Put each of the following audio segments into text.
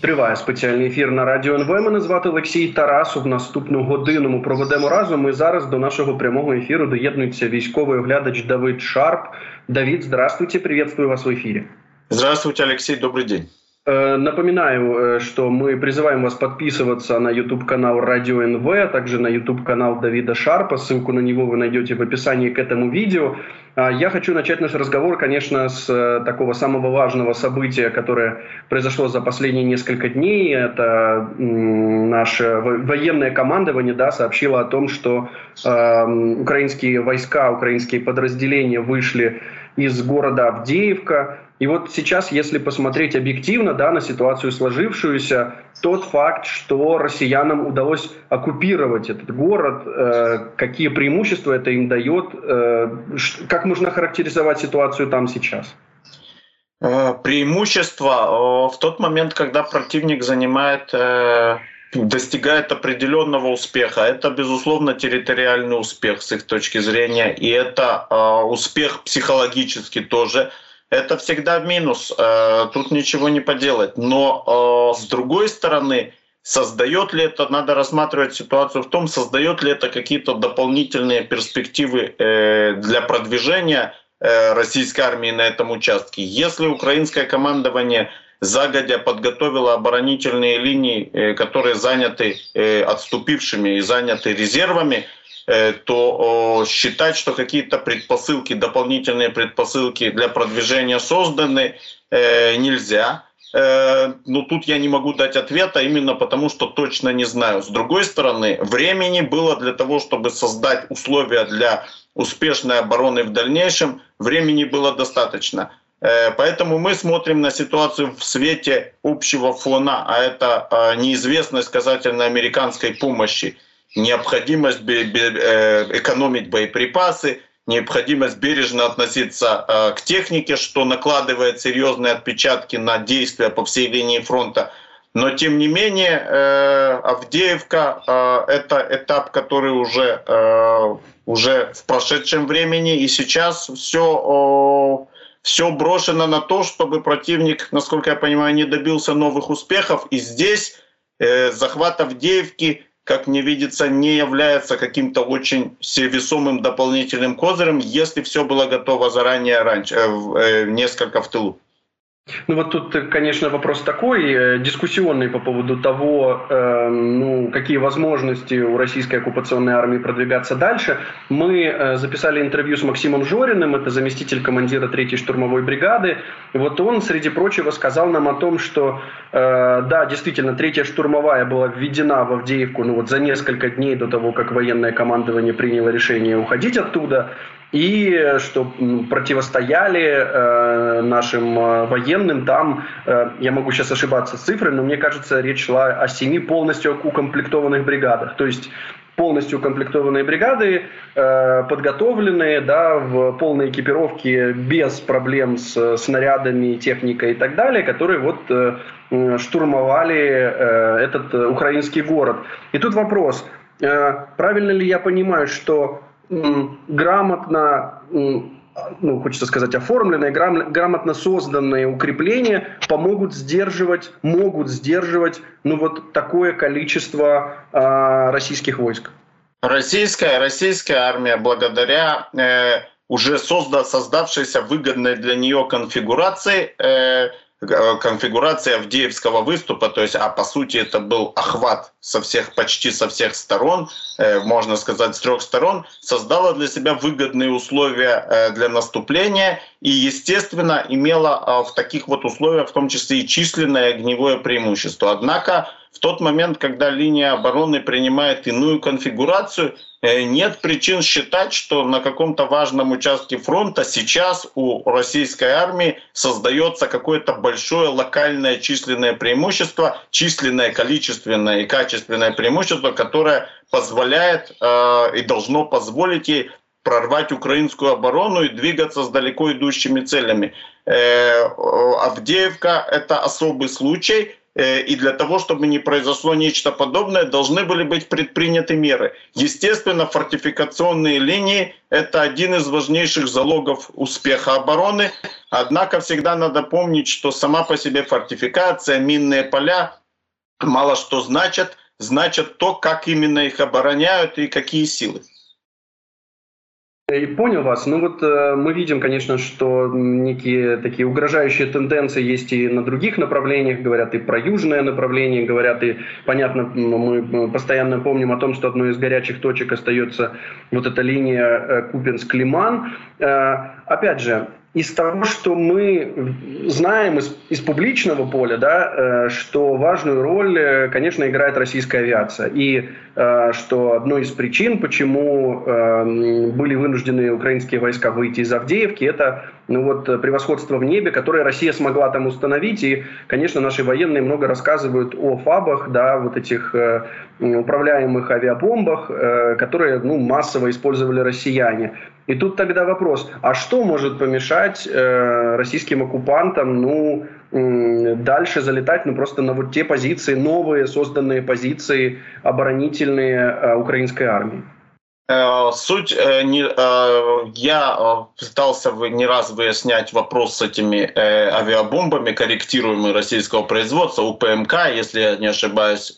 Триває спеціальний ефір на радіо НВ. Мене звати Олексій Тарасов. Наступну годину ми проведемо разом. І зараз до нашого прямого ефіру доєднується військовий оглядач Давид Шарп. Давид, здравствуйте, приветствую вас в ефірі. Здравствуйте, Олексій, добрий день. Э, напоминаю, э, что мы призываем вас подписываться на YouTube-канал Радио НВ, а также на YouTube-канал Давида Шарпа. Ссылку на него вы найдете в описании к этому видео. А, я хочу начать наш разговор, конечно, с э, такого самого важного события, которое произошло за последние несколько дней. Это наше военное командование да, сообщило о том, что э, украинские войска, украинские подразделения вышли из города Авдеевка. И вот сейчас, если посмотреть объективно да, на ситуацию сложившуюся, тот факт, что россиянам удалось оккупировать этот город, э, какие преимущества это им дает, э, как можно характеризовать ситуацию там сейчас? Э, преимущество э, в тот момент, когда противник занимает э, достигает определенного успеха. Это, безусловно, территориальный успех с их точки зрения, и это успех психологически тоже. Это всегда минус, э, тут ничего не поделать. Но э, с другой стороны, создает ли это, надо рассматривать ситуацию в том, создает ли это какие-то дополнительные перспективы э, для продвижения российской армии на этом участке. Если украинское командование загодя подготовила оборонительные линии, которые заняты отступившими и заняты резервами, то считать, что какие-то предпосылки, дополнительные предпосылки для продвижения созданы, нельзя. Но тут я не могу дать ответа именно потому, что точно не знаю. С другой стороны, времени было для того, чтобы создать условия для успешной обороны в дальнейшем, времени было достаточно. Э, поэтому мы смотрим на ситуацию в свете общего фона, а это э, неизвестность касательно американской помощи, необходимость э, экономить боеприпасы, необходимость бережно относиться к технике, что накладывает серьезные отпечатки на действия по всей линии фронта. Но тем не менее, Авдеевка — это этап, который уже, уже в прошедшем времени, и сейчас все все брошено на то, чтобы противник, насколько я понимаю, не добился новых успехов. И здесь э, захват Авдеевки, как мне видится, не является каким-то очень весомым дополнительным козырем, если все было готово заранее раньше, э, э, несколько в тылу. Ну вот тут, конечно, вопрос такой, э, дискуссионный по поводу того, э, ну, какие возможности у российской оккупационной армии продвигаться дальше. Мы э, записали интервью с Максимом Жориным, это заместитель командира 3-й штурмовой бригады. Вот он, среди прочего, сказал нам о том, что, э, да, действительно, 3-я штурмовая была введена в Авдеевку ну, вот за несколько дней до того, как военное командование приняло решение уходить оттуда и что противостояли э, нашим э, военным там, э, я могу сейчас ошибаться с цифрой, но мне кажется, речь шла о семи полностью укомплектованных бригадах. То есть полностью укомплектованные бригады, э, подготовленные, да, в полной экипировке, без проблем с снарядами, техникой и так далее, которые вот э, штурмовали э, этот украинский город. И тут вопрос, э, правильно ли я понимаю, что грамотно ну, хочется сказать, оформленные, грамотно созданные укрепления помогут сдерживать, могут сдерживать, ну, вот такое количество э, российских войск. Российская, российская армия благодаря э, уже созда, создавшейся выгодной для нее конфигурации э, Э, конфигурация Авдеевского выступа, то есть, а по сути это был охват со всех, почти со всех сторон, э, можно сказать, с трех сторон, создала для себя выгодные условия э, для наступления и, естественно, имела в таких вот условиях в том числе и численное огневое преимущество. Однако в тот момент, когда линия обороны принимает иную конфигурацию, Э, нет причин считать, что на каком-то важном участке фронта сейчас у российской армии создается какое-то большое локальное численное преимущество, численное, количественное и качественное преимущество, которое позволяет э, и должно позволить ей прорвать украинскую оборону и двигаться с далеко идущими целями. Э, Авдеевка — это особый случай, э, и для того, чтобы не произошло нечто подобное, должны были быть предприняты меры. Естественно, фортификационные линии — это один из важнейших залогов успеха обороны. Однако всегда надо помнить, что сама по себе фортификация, минные поля мало что значат, значит то, как именно их обороняют и какие силы. И понял вас. Ну вот э, мы видим, конечно, что некие такие угрожающие тенденции есть и на других направлениях. Говорят и про южное направление, говорят и, понятно, мы постоянно помним о том, что одной из горячих точек остается вот эта линия э, Купинск-Лиман. Э, опять же, из того, что мы знаем из, из публичного поля, да, э, что важную роль, э, конечно, играет российская авиация. И э, что одной из причин, почему были вынуждены украинские войска выйти из Авдеевки, это ну вот, превосходство в небе, которое Россия смогла там установить. И, конечно, наши военные много рассказывают о ФАБах, да, вот этих управляемых авиабомбах, которые ну, массово использовали россияне. И тут тогда вопрос, а что может помешать э, российским оккупантам, ну, дальше залетать, ну, просто на вот те позиции, новые созданные позиции оборонительные э, украинской армии? Э, суть, э, э, я пытался не раз выяснять вопрос с этими авиабомбами, корректируемыми российского производства, УПМК, если я не ошибаюсь,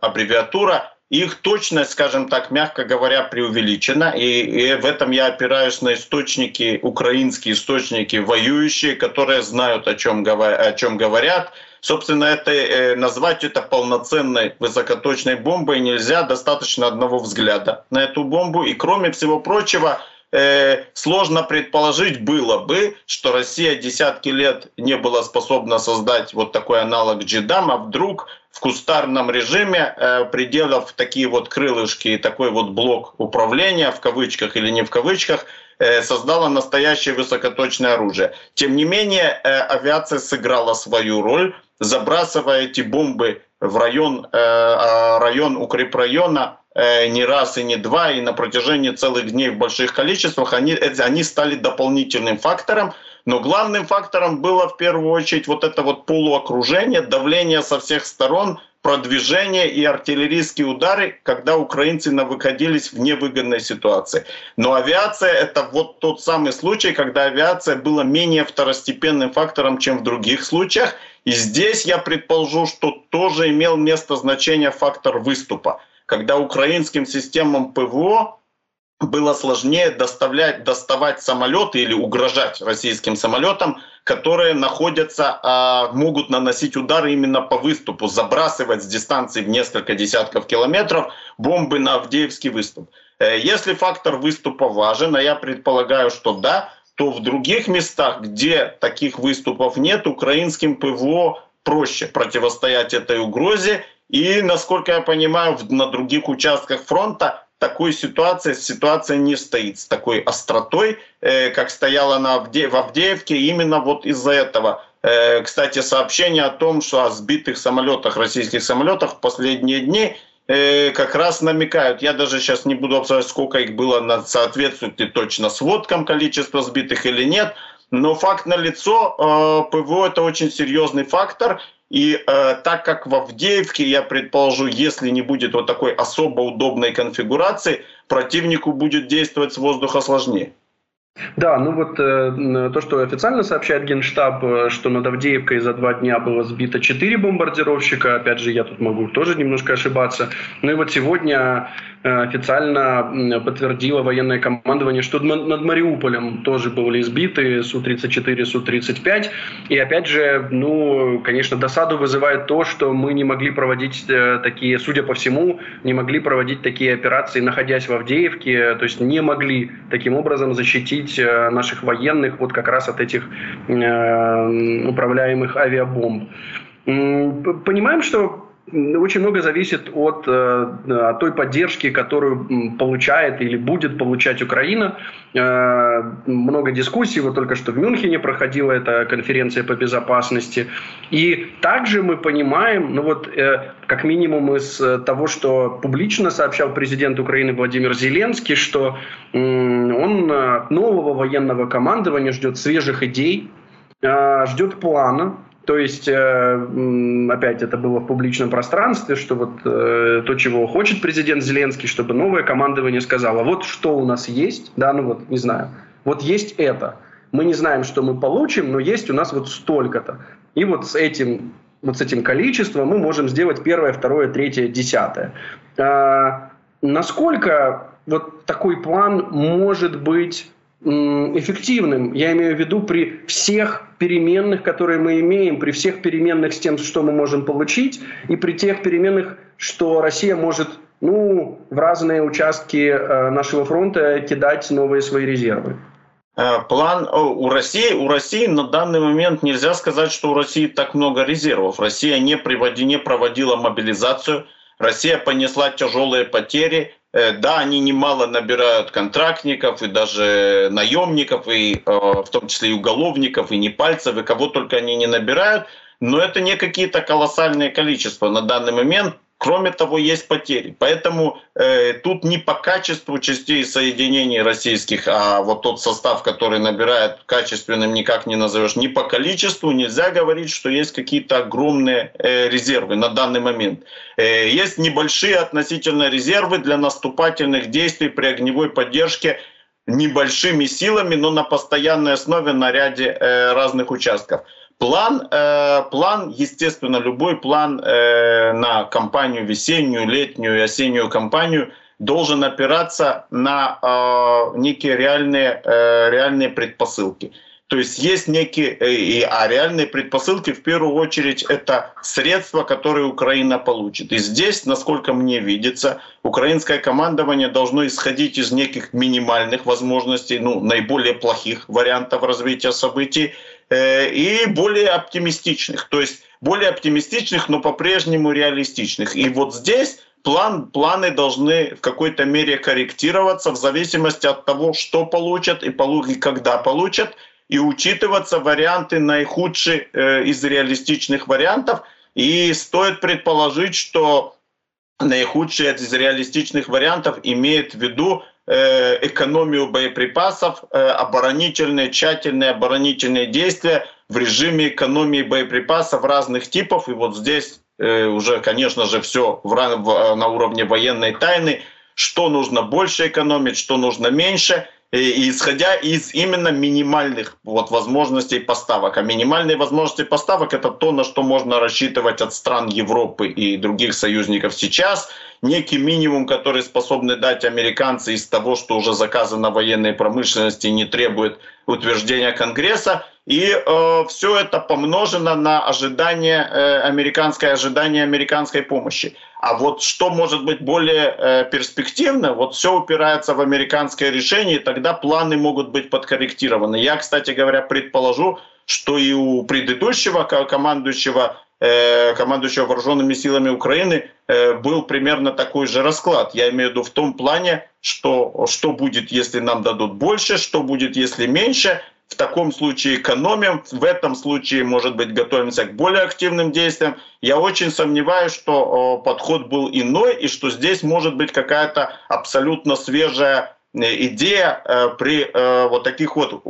аббревиатура их точность, скажем так, мягко говоря, преувеличена. И, и в этом я опираюсь на источники, украинские источники, воюющие, которые знают, о чем, о чем говорят. Собственно, это, э, назвать это полноценной высокоточной бомбой нельзя, достаточно одного взгляда на эту бомбу. И кроме всего прочего, э, сложно предположить было бы, что Россия десятки лет не была способна создать вот такой аналог джидам, а вдруг в кустарном режиме, э, приделав такие вот крылышки и такой вот блок управления, в кавычках или не в кавычках, э, создала настоящее высокоточное оружие. Тем не менее, э, авиация сыграла свою роль, забрасывая эти бомбы в район, а район укрепрайона Э, не раз и не два, и на протяжении целых дней в больших количествах, они, они стали дополнительным фактором. Но главным фактором было в первую очередь вот это вот полуокружение, давление со всех сторон, продвижение и артиллерийские удары, когда украинцы выходились в невыгодной ситуации. Но авиация — это вот тот самый случай, когда авиация была менее второстепенным фактором, чем в других случаях. И здесь я предположу, что тоже имел место значение фактор выступа когда украинским системам ПВО было сложнее доставлять, доставать самолеты или угрожать российским самолетам, которые находятся, а, могут наносить удары именно по выступу, забрасывать с дистанции в несколько десятков километров бомбы на Авдеевский выступ. Э, если фактор выступа важен, а я предполагаю, что да, то в других местах, где таких выступов нет, украинским ПВО проще противостоять этой угрозе и, насколько я понимаю, на других участках фронта такой ситуации, ситуация не стоит с такой остротой, э, как стояла на Авде, в Авдеевке, именно вот из-за этого. Э, кстати, сообщение о том, что о сбитых самолетах, российских самолетах в последние дни э, как раз намекают. Я даже сейчас не буду обсуждать, сколько их было, соответствует ли точно сводкам количество сбитых или нет, но факт на лицо, ПВО это очень серьезный фактор, и э, так как в Авдеевке, я предположу, если не будет вот такой особо удобной конфигурации, противнику будет действовать с воздуха сложнее. Да, ну вот э, то, что официально сообщает Генштаб, э, что над Авдеевкой за два дня было сбито четыре бомбардировщика. Опять же, я тут могу тоже немножко ошибаться. Ну и вот сегодня Э, официально подтвердило военное командование, что над Мариуполем тоже были избиты Су-34, Су-35. И опять же, ну, конечно, досаду вызывает то, что мы не могли проводить э, такие, судя по всему, не могли проводить такие операции, находясь в Авдеевке, то есть не могли таким образом защитить э, наших военных вот как раз от этих управляемых авиабомб. Понимаем, что очень много зависит от, э, от той поддержки, которую получает или будет получать Украина. Э, много дискуссий, вот только что в Мюнхене проходила эта конференция по безопасности. И также мы понимаем, ну вот э, как минимум из того, что публично сообщал президент Украины Владимир Зеленский, что он нового военного командования ждет свежих идей, ждет плана, То есть, э, опять это было в публичном пространстве, что вот э, то, чего хочет президент Зеленский, чтобы новое командование сказало, вот что у нас есть, да, ну вот, не знаю, вот есть это. Мы не знаем, что мы получим, но есть у нас вот столько-то. И вот с этим, вот с этим количеством мы можем сделать первое, второе, третье, десятое. А, насколько вот такой план может быть эффективным, я имею в виду при всех переменных, которые мы имеем, при всех переменных с тем, что мы можем получить, и при тех переменных, что Россия может ну, в разные участки э, нашего фронта кидать новые свои резервы. Э, план у России, у России на данный момент нельзя сказать, что у России так много резервов. Россия не, приводи, не проводила мобилизацию, Россия понесла тяжелые потери, Э, да, они немало набирают контрактников и даже наемников, и э, в том числе и уголовников, и непальцев, и кого только они не набирают, но это не какие-то колоссальные количества на данный момент. Кроме того, есть потери. Поэтому э, тут не по качеству частей соединений российских, а вот тот состав, который набирает качественным, никак не назовешь. Не по количеству нельзя говорить, что есть какие-то огромные э, резервы на данный момент. Э, есть небольшие относительно резервы для наступательных действий при огневой поддержке небольшими силами, но на постоянной основе на ряде э, разных участков. План, э, план, естественно, любой план э, на кампанию весеннюю, летнюю и осеннюю кампанию должен опираться на э, некие реальные, э, реальные предпосылки. То есть есть некие, э, а реальные предпосылки в первую очередь это средства, которые Украина получит. И здесь, насколько мне видится, украинское командование должно исходить из неких минимальных возможностей, ну, наиболее плохих вариантов развития событий, и более оптимистичных. То есть более оптимистичных, но по-прежнему реалистичных. И вот здесь план, планы должны в какой-то мере корректироваться в зависимости от того, что получат и, и когда получат, и учитываться варианты наихудшие э, из реалистичных вариантов. И стоит предположить, что наихудший из реалистичных вариантов имеет в виду Э, экономию боеприпасов, э, оборонительные, тщательные оборонительные действия в режиме экономии боеприпасов разных типов. И вот здесь э, уже, конечно же, все на уровне военной тайны, что нужно больше экономить, что нужно меньше – и исходя из именно минимальных вот возможностей поставок. А минимальные возможности поставок это то, на что можно рассчитывать от стран Европы и других союзников сейчас. Некий минимум, который способны дать американцы из того, что уже заказано военной промышленности, не требует утверждения Конгресса. И э, все это помножено на ожидание, э, американское ожидание американской помощи. А вот что может быть более э, перспективно, вот все упирается в американское решение, и тогда планы могут быть подкорректированы. Я, кстати говоря, предположу, что и у предыдущего командующего командующего вооруженными силами Украины э, был примерно такой же расклад. Я имею в виду в том плане, что что будет, если нам дадут больше, что будет, если меньше, в таком случае экономим, в этом случае, может быть, готовимся к более активным действиям. Я очень сомневаюсь, что подход был иной, и что здесь может быть какая-то абсолютно свежая э, идея э, при э, вот таких вот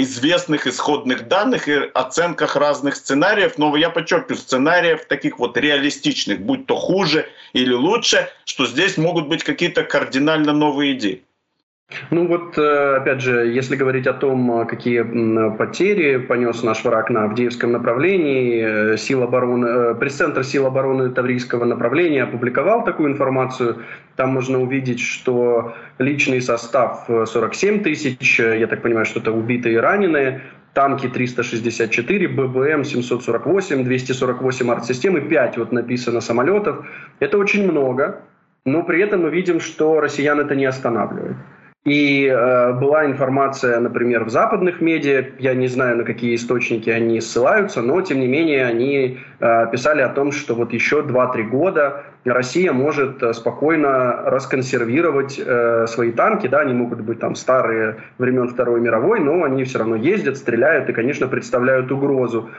известных исходных данных и оценках разных сценариев, но я подчеркиваю, сценариев таких вот реалистичных, будь то хуже или лучше, что здесь могут быть какие-то кардинально новые идеи. Ну вот, э, опять же, если говорить о том, какие потери понес наш враг на Авдеевском направлении, э, сил обороны, э, пресс-центр сил обороны Таврийского направления опубликовал такую информацию. Там можно увидеть, что личный состав 47 тысяч, я так понимаю, что это убитые и раненые, танки 364, ББМ 748, 248 артсистем и 5 вот написано самолетов. Это очень много, но при этом мы видим, что россиян это не останавливает. И э, была информация, например, в западных медиа, я не знаю, на какие источники они ссылаются, но тем не менее они э, писали о том, что вот еще 2-3 года Россия может э, спокойно расконсервировать э, свои танки, да, они могут быть там старые времен Второй мировой, но они все равно ездят, стреляют и, конечно, представляют угрозу.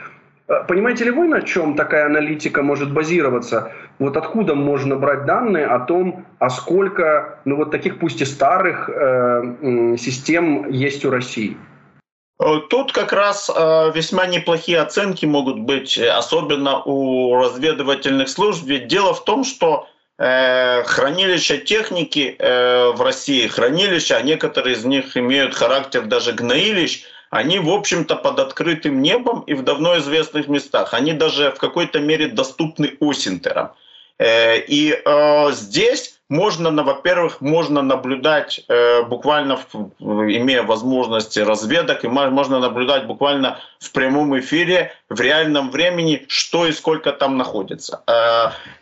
Э, понимаете ли вы, на чем такая аналитика может базироваться? Вот откуда можно брать данные о том, а сколько, ну вот таких пусть и старых э, систем есть у России? Тут как раз весьма неплохие оценки могут быть, особенно у разведывательных служб. Ведь дело в том, что хранилища техники в России, хранилища, а некоторые из них имеют характер даже гноилищ, они, в общем-то, под открытым небом и в давно известных местах. Они даже в какой-то мере доступны осинтерам. Э, и э, здесь можно, во-первых, можно наблюдать э, буквально, имея возможности разведок, и можно наблюдать буквально в прямом эфире, в реальном времени, что и сколько там находится.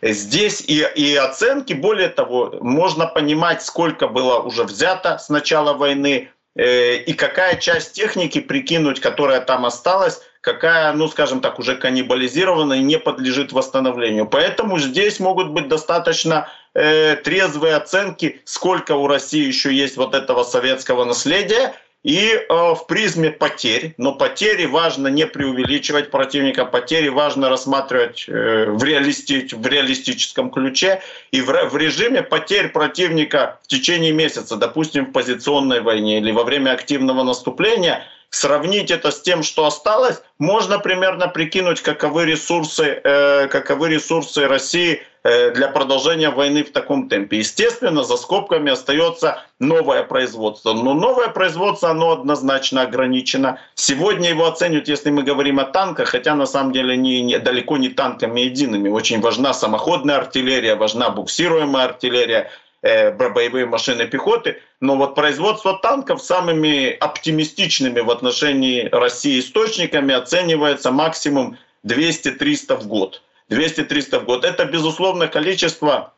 Здесь и, и оценки, более того, можно понимать, сколько было уже взято с начала войны, и какая часть техники прикинуть, которая там осталась, какая, ну, скажем так, уже каннибализирована и не подлежит восстановлению. Поэтому здесь могут быть достаточно э, трезвые оценки, сколько у России еще есть вот этого советского наследия, и э, в призме потерь, но потери важно не преувеличивать противника, потери важно рассматривать э, в, реалисти, в реалистическом ключе и в, режиме потерь противника в течение месяца, допустим, в позиционной войне или во время активного наступления – сравнить это с тем, что осталось, можно примерно прикинуть, каковы ресурсы, э, каковы ресурсы России э, для продолжения войны в таком темпе. Естественно, за скобками остается новое производство. Но новое производство, оно однозначно ограничено. Сегодня его оценивают, если мы говорим о танках, хотя на самом деле не, не, далеко не танками едиными. Очень важна самоходная артиллерия, важна буксируемая артиллерия, Э, боевые машины пехоты, но вот производство танков самыми оптимистичными в отношении России источниками оценивается максимум 200-300 в год. 200-300 в год. Это, безусловно, количество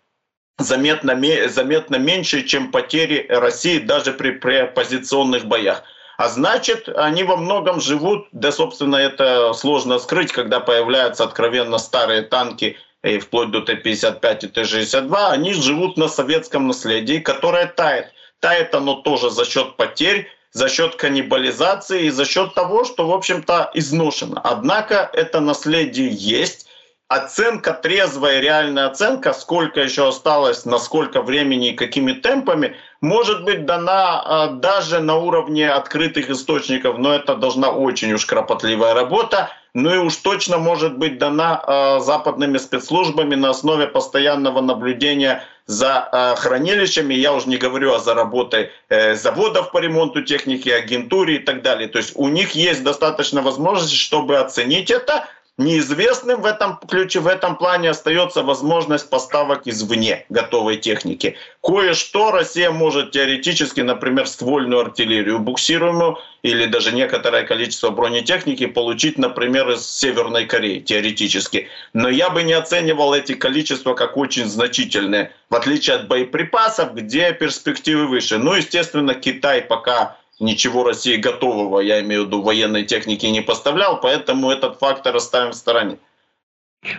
заметно, заметно меньше, чем потери России даже при, при позиционных боях. А значит, они во многом живут, да, собственно, это сложно скрыть, когда появляются откровенно старые танки и вплоть до Т-55 и Т-62, они живут на советском наследии, которое тает. Тает оно тоже за счет потерь, за счет каннибализации и за счет того, что, в общем-то, изношено. Однако это наследие есть, оценка, трезвая реальная оценка, сколько еще осталось, на сколько времени и какими темпами, может быть дана а, даже на уровне открытых источников, но это должна очень уж кропотливая работа, ну и уж точно может быть дана а, западными спецслужбами на основе постоянного наблюдения за а, хранилищами. Я уже не говорю о за работой э, заводов по ремонту техники, агентуре и так далее. То есть у них есть достаточно возможности, чтобы оценить это, Неизвестным в этом ключе, в этом плане остается возможность поставок извне готовой техники. Кое-что Россия может теоретически, например, ствольную артиллерию буксируемую или даже некоторое количество бронетехники получить, например, из Северной Кореи, теоретически. Но я бы не оценивал эти количества как очень значительные, в отличие от боеприпасов, где перспективы выше. Ну, естественно, Китай пока ничего России готового, я имею в виду военной техники, не поставлял, поэтому этот фактор оставим в стороне.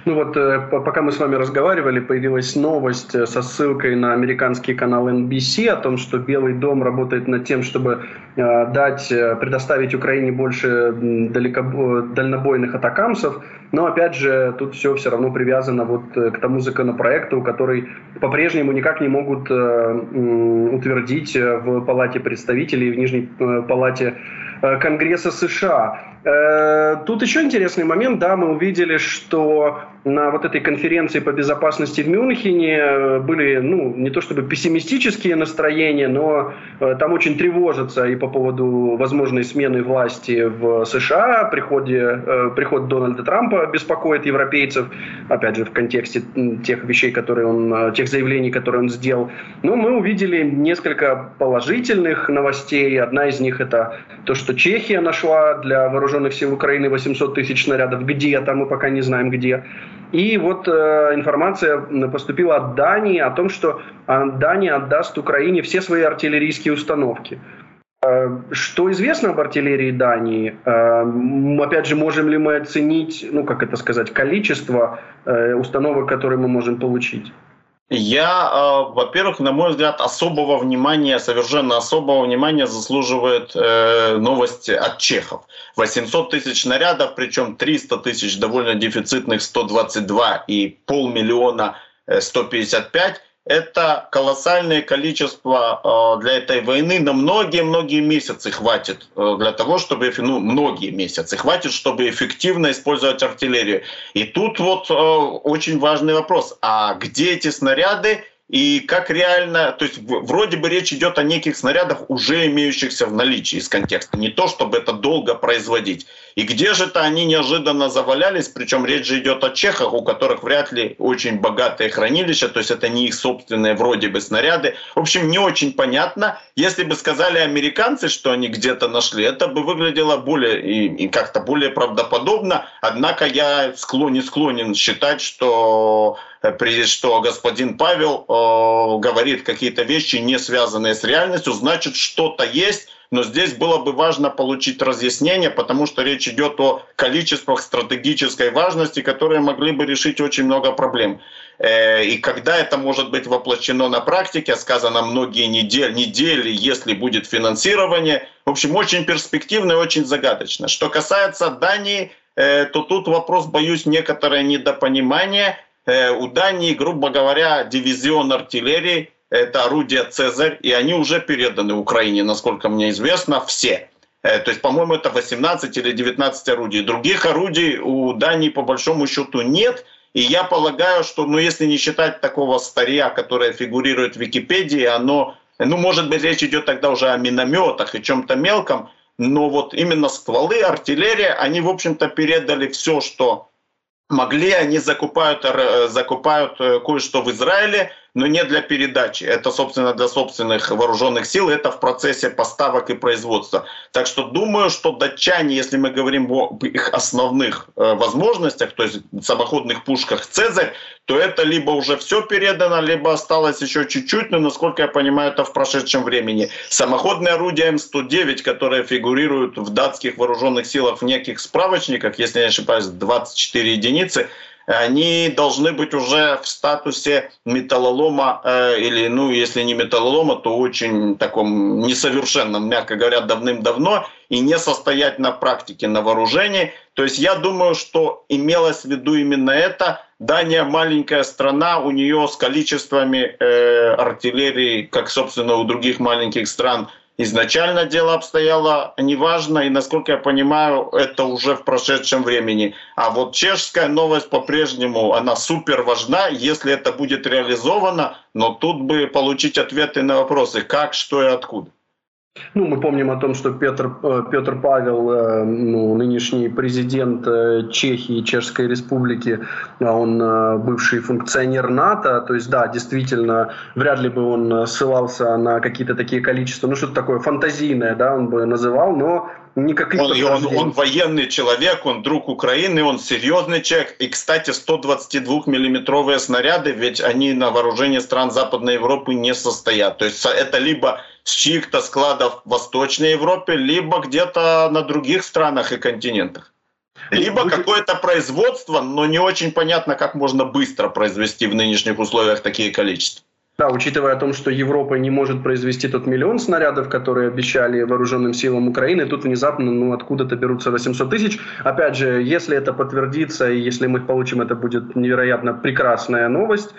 Ну вот, э, пока мы с вами разговаривали, появилась новость э, со ссылкой на американский канал NBC о том, что Белый дом работает над тем, чтобы э, дать, предоставить Украине больше далеко, дальнобойных атакамсов. Но опять же, тут все все равно привязано вот к тому законопроекту, который по-прежнему никак не могут утвердить в Палате представителей, в Нижней Палате Конгресса США. Э, тут еще интересный момент, да, мы увидели, что на вот этой конференции по безопасности в Мюнхене э, были, ну, не то чтобы пессимистические настроения, но э, там очень тревожатся и по поводу возможной смены власти в США, приходе, приход Дональда Трампа беспокоит европейцев, опять же, в контексте тех вещей, которые он, тех заявлений, которые он сделал. Но мы увидели несколько положительных новостей. Одна из них это то, что Чехия нашла для вооруженных сил Украины 800 тысяч снарядов где-то, мы пока не знаем где. И вот э, информация поступила от Дании о том, что э, Дания отдаст Украине все свои артиллерийские установки. Э, что известно об артиллерии Дании? Э, опять же, можем ли мы оценить, ну как это сказать, количество э, установок, которые мы можем получить? Я, э, во-первых, на мой взгляд, особого внимания, совершенно особого внимания заслуживает э, новость от чехов. 800 тысяч снарядов, причем 300 тысяч довольно дефицитных 122 и полмиллиона 155 это колоссальное количество э, для этой войны на многие-многие месяцы хватит э, для того, чтобы, ну, многие месяцы хватит, чтобы эффективно использовать артиллерию. И тут вот э, очень важный вопрос, а где эти снаряды и как реально, то есть вроде бы речь идет о неких снарядах, уже имеющихся в наличии из контекста, не то, чтобы это долго производить. И где же-то они неожиданно завалялись, причем речь же идет о чехах, у которых вряд ли очень богатые хранилища, то есть это не их собственные вроде бы снаряды. В общем, не очень понятно. Если бы сказали американцы, что они где-то нашли, это бы выглядело более и, и как-то более правдоподобно. Однако я склонен, склонен считать, что Э, что господин Павел э, говорит какие-то вещи, не связанные с реальностью, значит, что-то есть, но здесь было бы важно получить разъяснение, потому что речь идет о количествах стратегической важности, которые могли бы решить очень много проблем. Э, и когда это может быть воплощено на практике, сказано многие недели, недели, если будет финансирование. В общем, очень перспективно и очень загадочно. Что касается Дании, э, то тут вопрос, боюсь, некоторое недопонимание – Э, у Дании, грубо говоря, дивизион артиллерии, это орудия «Цезарь», и они уже переданы Украине, насколько мне известно, все. Э, то есть, по-моему, это 18 или 19 орудий. Других орудий у Дании по большому счету нет. И я полагаю, что, ну, если не считать такого старья, которое фигурирует в Википедии, оно, ну, может быть, речь идет тогда уже о минометах и чем-то мелком, но вот именно стволы, артиллерия, они, в общем-то, передали все, что могли, они закупают, э, закупают э, кое-что в Израиле, но не для передачи. Это, собственно, для собственных вооруженных сил, это в процессе поставок и производства. Так что думаю, что датчане, если мы говорим о их основных э, возможностях, то есть самоходных пушках «Цезарь», то это либо уже все передано, либо осталось еще чуть-чуть, но, насколько я понимаю, это в прошедшем времени. Самоходные орудия М109, которые фигурируют в датских вооруженных силах в неких справочниках, если не ошибаюсь, 24 единицы, они должны быть уже в статусе металлолома э, или, ну, если не металлолома, то очень таком несовершенном, мягко говоря, давным-давно и не состоять на практике на вооружении. То есть я думаю, что имелось в виду именно это. Дания маленькая страна, у нее с количествами э, артиллерии, как, собственно, у других маленьких стран – Изначально дело обстояло неважно, и, насколько я понимаю, это уже в прошедшем времени. А вот чешская новость по-прежнему, она супер важна, если это будет реализовано, но тут бы получить ответы на вопросы, как, что и откуда. Ну, мы помним о том, что Петр, э, Петр Павел, э, ну, нынешний президент э, Чехии, Чешской Республики, а он бывший функционер НАТО, то есть, да, действительно, вряд ли бы он ссылался на какие-то такие количества, ну, что-то такое фантазийное, да, он бы называл, но никаких он, он, он военный человек, он друг Украины, он серьезный человек. И, кстати, 122-миллиметровые снаряды, ведь они на вооружении стран Западной Европы не состоят. То есть это либо с чьих-то складов в Восточной Европе, либо где-то на других странах и континентах. Либо какое-то производство, но не очень понятно, как можно быстро произвести в нынешних условиях такие количества. Да, учитывая о том, что Европа не может произвести тот миллион снарядов, которые обещали вооруженным силам Украины, тут внезапно ну, откуда-то берутся 800 тысяч. Опять же, если это подтвердится, и если мы их получим, это будет невероятно прекрасная новость.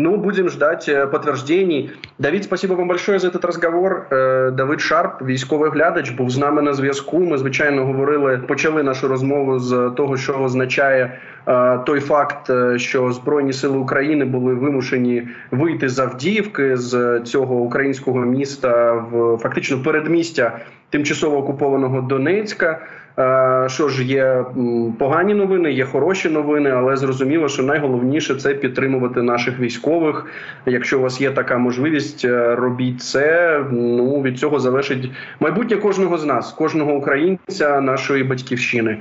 Ну, будем ждать э, подтверждений. Давид, спасибо вам большое за этот розговор. Е, Давид Шарп, військовий глядач, був з нами на зв'язку. Ми звичайно говорили, почали нашу розмову з того, що означає е, той факт, е, що збройні сили України були вимушені вийти з Авдіївки з цього українського міста в фактично передмістя тимчасово окупованого Донецька. Е, що ж є погані новини, є хороші новини, але зрозуміло, що найголовніше це підтримувати наших військових. Якщо у вас є така можливість, е, робіть це. Ну від цього залежить майбутнє кожного з нас, кожного українця, нашої батьківщини.